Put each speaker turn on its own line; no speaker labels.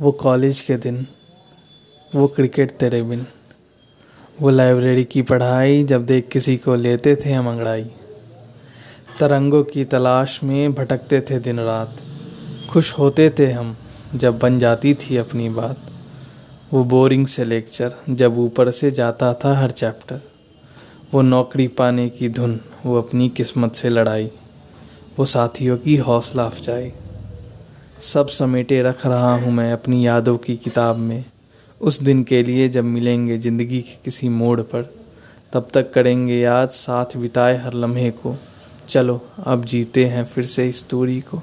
वो कॉलेज के दिन, वो क्रिकेट तेरे बिन, वो लाइब्रेरी की पढ़ाई जब देख किसी को लेते थे हम अंगड़ाई। तरंगों की तलाश में भटकते थे दिन रात। खुश होते थे हम जब बन जाती थी अपनी बात। वो बोरिंग से लेक्चर जब ऊपर से जाता था हर चैप्टर वो नौकरी पाने की धुन, वो अपनी किस्मत से लड़ाई। वो साथियों की हौसला अफजाई। सब समेटे रख रहा हूँ मैं अपनी यादों की किताब में। उस दिन के लिए जब मिलेंगे ज़िंदगी के किसी मोड़ पर, तब तक करेंगे याद साथ बिताए हर लम्हे को। चलो, अब जीते हैं फिर से इस दूरी को।